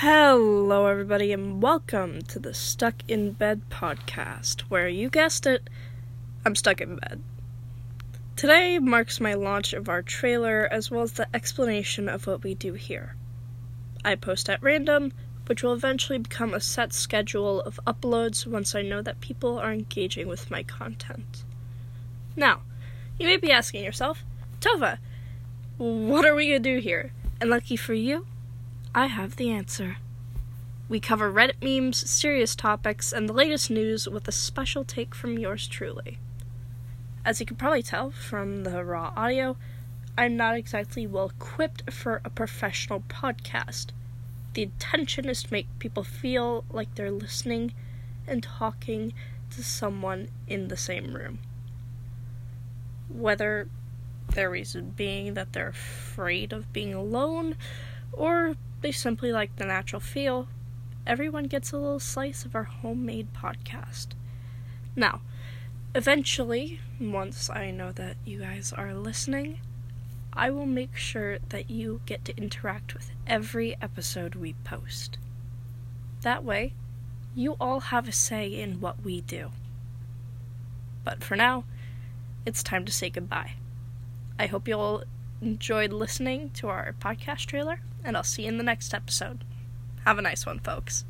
Hello, everybody, and welcome to the Stuck in Bed podcast, where you guessed it, I'm stuck in bed. Today marks my launch of our trailer as well as the explanation of what we do here. I post at random, which will eventually become a set schedule of uploads once I know that people are engaging with my content. Now, you may be asking yourself, Tova, what are we gonna do here? And lucky for you, I have the answer. We cover Reddit memes, serious topics, and the latest news with a special take from yours truly. As you can probably tell from the raw audio, I'm not exactly well equipped for a professional podcast. The intention is to make people feel like they're listening and talking to someone in the same room. Whether their reason being that they're afraid of being alone or they simply like the natural feel, everyone gets a little slice of our homemade podcast. Now, eventually, once I know that you guys are listening, I will make sure that you get to interact with every episode we post. That way, you all have a say in what we do. But for now, it's time to say goodbye. I hope you all enjoyed listening to our podcast trailer, and I'll see you in the next episode. Have a nice one, folks.